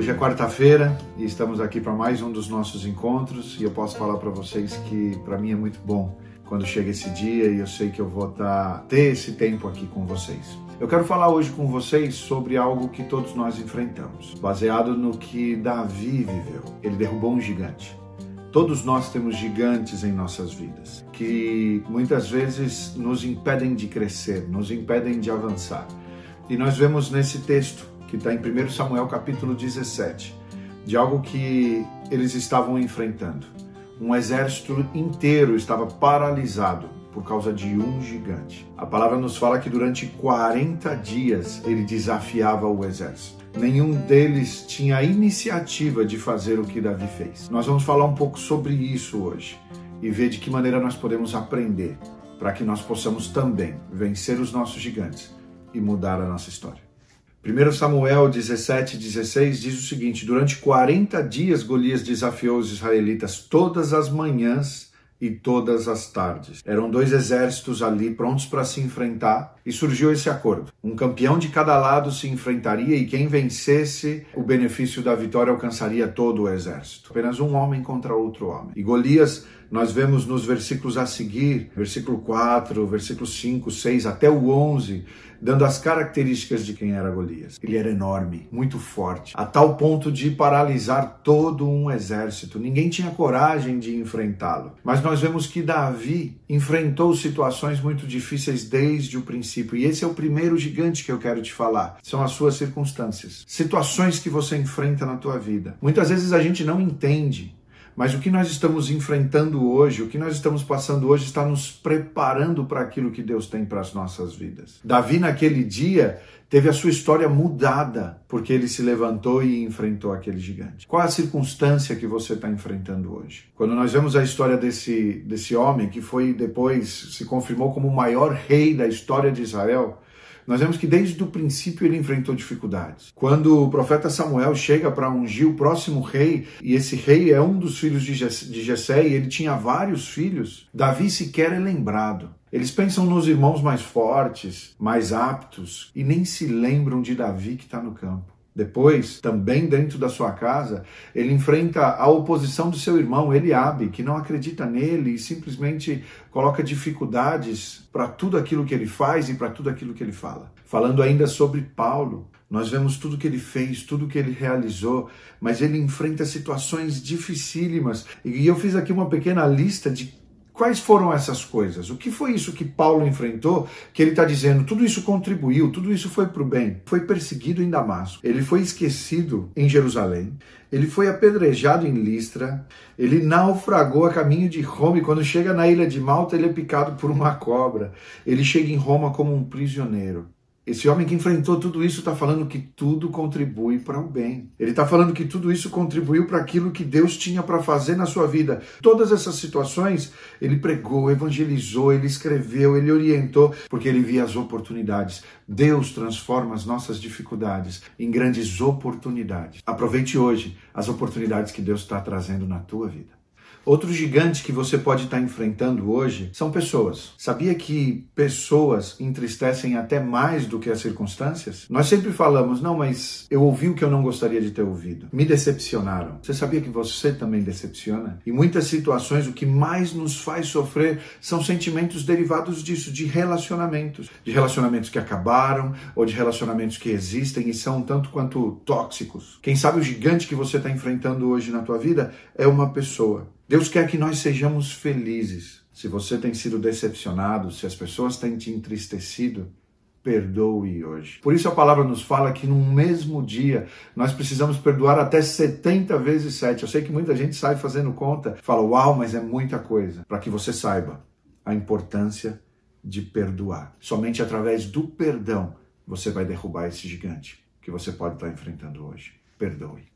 Hoje é quarta-feira e estamos aqui para mais um dos nossos encontros e eu posso falar para vocês que para mim é muito bom quando chega esse dia e eu sei que eu vou tá, ter esse tempo aqui com vocês. Eu quero falar hoje com vocês sobre algo que todos nós enfrentamos, baseado no que Davi viveu. Ele derrubou um gigante. Todos nós temos gigantes em nossas vidas que muitas vezes nos impedem de crescer, nos impedem de avançar. E nós vemos nesse texto que está em 1 Samuel capítulo 17, de algo que eles estavam enfrentando. Um exército inteiro estava paralisado por causa de um gigante. A palavra nos fala que durante 40 dias ele desafiava o exército. Nenhum deles tinha a iniciativa de fazer o que Davi fez. Nós vamos falar um pouco sobre isso hoje e ver de que maneira nós podemos aprender para que nós possamos também vencer os nossos gigantes e mudar a nossa história. 1 Samuel 17, 16 diz o seguinte: Durante 40 dias Golias desafiou os israelitas todas as manhãs e todas as tardes. Eram dois exércitos ali prontos para se enfrentar e surgiu esse acordo. Um campeão de cada lado se enfrentaria e quem vencesse, o benefício da vitória alcançaria todo o exército. Apenas um homem contra outro homem. E Golias nós vemos nos versículos a seguir, versículo 4, versículo 5, 6 até o 11, dando as características de quem era Golias. Ele era enorme, muito forte, a tal ponto de paralisar todo um exército. Ninguém tinha coragem de enfrentá-lo. Mas nós vemos que Davi enfrentou situações muito difíceis desde o princípio. E esse é o primeiro gigante que eu quero te falar. São as suas circunstâncias. Situações que você enfrenta na tua vida. Muitas vezes a gente não entende mas o que nós estamos enfrentando hoje, o que nós estamos passando hoje, está nos preparando para aquilo que Deus tem para as nossas vidas. Davi, naquele dia, teve a sua história mudada, porque ele se levantou e enfrentou aquele gigante. Qual a circunstância que você está enfrentando hoje? Quando nós vemos a história desse, desse homem, que foi depois, se confirmou como o maior rei da história de Israel, nós vemos que desde o princípio ele enfrentou dificuldades. Quando o profeta Samuel chega para ungir o próximo rei, e esse rei é um dos filhos de Jessé, e ele tinha vários filhos, Davi sequer é lembrado. Eles pensam nos irmãos mais fortes, mais aptos, e nem se lembram de Davi que está no campo. Depois, também dentro da sua casa, ele enfrenta a oposição do seu irmão Eliabe, que não acredita nele e simplesmente coloca dificuldades para tudo aquilo que ele faz e para tudo aquilo que ele fala. Falando ainda sobre Paulo, nós vemos tudo que ele fez, tudo que ele realizou, mas ele enfrenta situações dificílimas. E eu fiz aqui uma pequena lista de Quais foram essas coisas? O que foi isso que Paulo enfrentou? Que ele está dizendo, tudo isso contribuiu, tudo isso foi para o bem. Foi perseguido em Damasco, ele foi esquecido em Jerusalém, ele foi apedrejado em Listra, ele naufragou a caminho de Roma e quando chega na ilha de Malta ele é picado por uma cobra. Ele chega em Roma como um prisioneiro. Esse homem que enfrentou tudo isso está falando que tudo contribui para o bem. Ele está falando que tudo isso contribuiu para aquilo que Deus tinha para fazer na sua vida. Todas essas situações, ele pregou, evangelizou, ele escreveu, ele orientou, porque ele via as oportunidades. Deus transforma as nossas dificuldades em grandes oportunidades. Aproveite hoje as oportunidades que Deus está trazendo na tua vida. Outro gigante que você pode estar enfrentando hoje são pessoas. Sabia que pessoas entristecem até mais do que as circunstâncias? Nós sempre falamos, não, mas eu ouvi o que eu não gostaria de ter ouvido. Me decepcionaram. Você sabia que você também decepciona? Em muitas situações, o que mais nos faz sofrer são sentimentos derivados disso, de relacionamentos. De relacionamentos que acabaram ou de relacionamentos que existem e são tanto quanto tóxicos. Quem sabe o gigante que você está enfrentando hoje na tua vida é uma pessoa. Deus quer que nós sejamos felizes. Se você tem sido decepcionado, se as pessoas têm te entristecido, perdoe hoje. Por isso a palavra nos fala que no mesmo dia nós precisamos perdoar até 70 vezes 7. Eu sei que muita gente sai fazendo conta, fala, uau, mas é muita coisa. Para que você saiba a importância de perdoar. Somente através do perdão você vai derrubar esse gigante que você pode estar enfrentando hoje. Perdoe.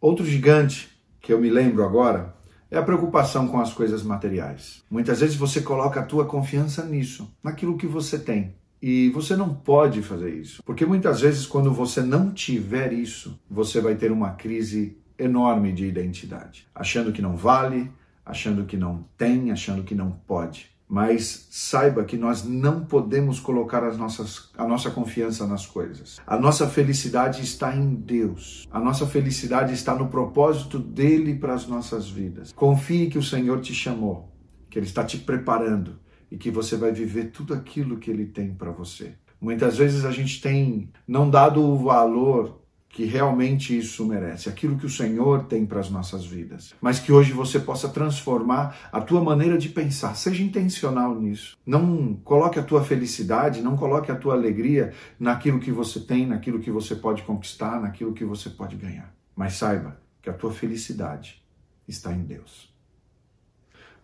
Outro gigante que eu me lembro agora é a preocupação com as coisas materiais. Muitas vezes você coloca a tua confiança nisso, naquilo que você tem. E você não pode fazer isso, porque muitas vezes quando você não tiver isso, você vai ter uma crise enorme de identidade, achando que não vale, achando que não tem, achando que não pode. Mas saiba que nós não podemos colocar as nossas, a nossa confiança nas coisas. A nossa felicidade está em Deus. A nossa felicidade está no propósito dele para as nossas vidas. Confie que o Senhor te chamou, que ele está te preparando e que você vai viver tudo aquilo que ele tem para você. Muitas vezes a gente tem não dado o valor que realmente isso merece, aquilo que o Senhor tem para as nossas vidas. Mas que hoje você possa transformar a tua maneira de pensar, seja intencional nisso. Não coloque a tua felicidade, não coloque a tua alegria naquilo que você tem, naquilo que você pode conquistar, naquilo que você pode ganhar. Mas saiba que a tua felicidade está em Deus.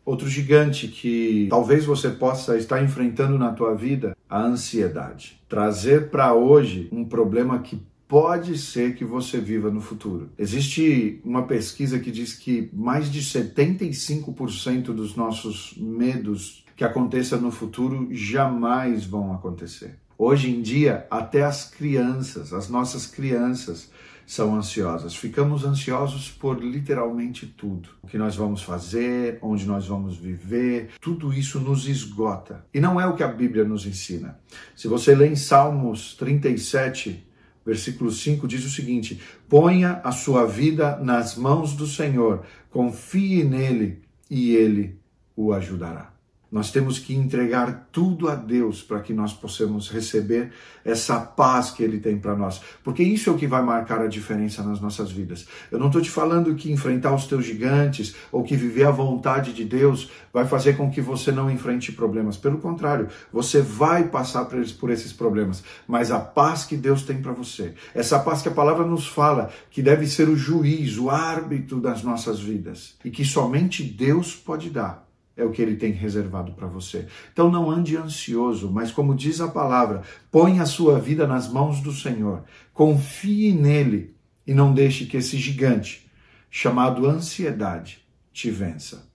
Outro gigante que talvez você possa estar enfrentando na tua vida, a ansiedade. Trazer para hoje um problema que pode ser que você viva no futuro. Existe uma pesquisa que diz que mais de 75% dos nossos medos que aconteça no futuro jamais vão acontecer. Hoje em dia, até as crianças, as nossas crianças, são ansiosas. Ficamos ansiosos por literalmente tudo. O que nós vamos fazer, onde nós vamos viver, tudo isso nos esgota. E não é o que a Bíblia nos ensina. Se você lê em Salmos 37, versículo 5, diz o seguinte: Ponha a sua vida nas mãos do Senhor, confie nele e ele o ajudará. Nós temos que entregar tudo a Deus para que nós possamos receber essa paz que Ele tem para nós. Porque isso é o que vai marcar a diferença nas nossas vidas. Eu não estou te falando que enfrentar os teus gigantes ou que viver a vontade de Deus vai fazer com que você não enfrente problemas. Pelo contrário, você vai passar por esses problemas. Mas a paz que Deus tem para você, essa paz que a palavra nos fala, que deve ser o juiz, o árbitro das nossas vidas e que somente Deus pode dar é o que ele tem reservado para você. Então não ande ansioso, mas como diz a palavra, põe a sua vida nas mãos do Senhor, confie nele e não deixe que esse gigante, chamado ansiedade, te vença.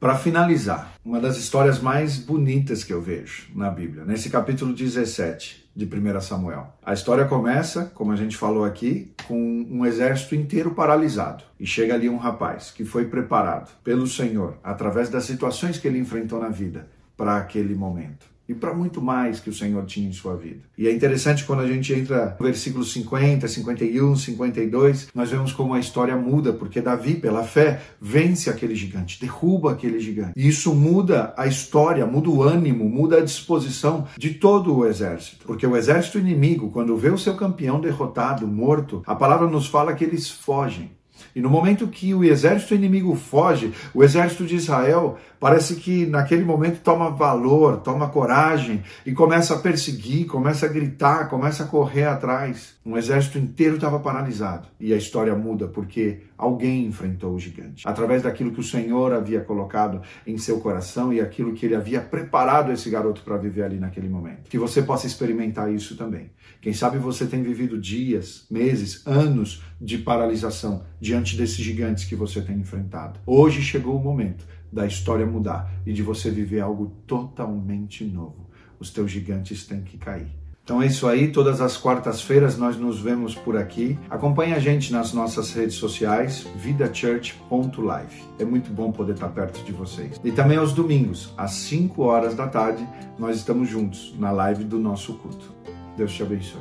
Para finalizar, uma das histórias mais bonitas que eu vejo na Bíblia, nesse capítulo 17 de 1 Samuel. A história começa, como a gente falou aqui, com um exército inteiro paralisado. E chega ali um rapaz que foi preparado pelo Senhor, através das situações que ele enfrentou na vida, para aquele momento e para muito mais que o Senhor tinha em sua vida. E é interessante quando a gente entra no versículo 50, 51, 52, nós vemos como a história muda, porque Davi, pela fé, vence aquele gigante, derruba aquele gigante. E isso muda a história, muda o ânimo, muda a disposição de todo o exército. Porque o exército inimigo, quando vê o seu campeão derrotado, morto, a palavra nos fala que eles fogem. E no momento que o exército inimigo foge, o exército de Israel parece que naquele momento toma valor, toma coragem e começa a perseguir, começa a gritar, começa a correr atrás. Um exército inteiro estava paralisado. E a história muda porque alguém enfrentou o gigante. Através daquilo que o Senhor havia colocado em seu coração e aquilo que ele havia preparado esse garoto para viver ali naquele momento. Que você possa experimentar isso também. Quem sabe você tem vivido dias, meses, anos de paralisação diante desses gigantes que você tem enfrentado. Hoje chegou o momento da história mudar e de você viver algo totalmente novo. Os teus gigantes têm que cair. Então é isso aí, todas as quartas-feiras nós nos vemos por aqui. Acompanhe a gente nas nossas redes sociais, vidachurch.life. É muito bom poder estar perto de vocês. E também aos domingos, às 5 horas da tarde, nós estamos juntos na live do nosso culto. Deus te abençoe.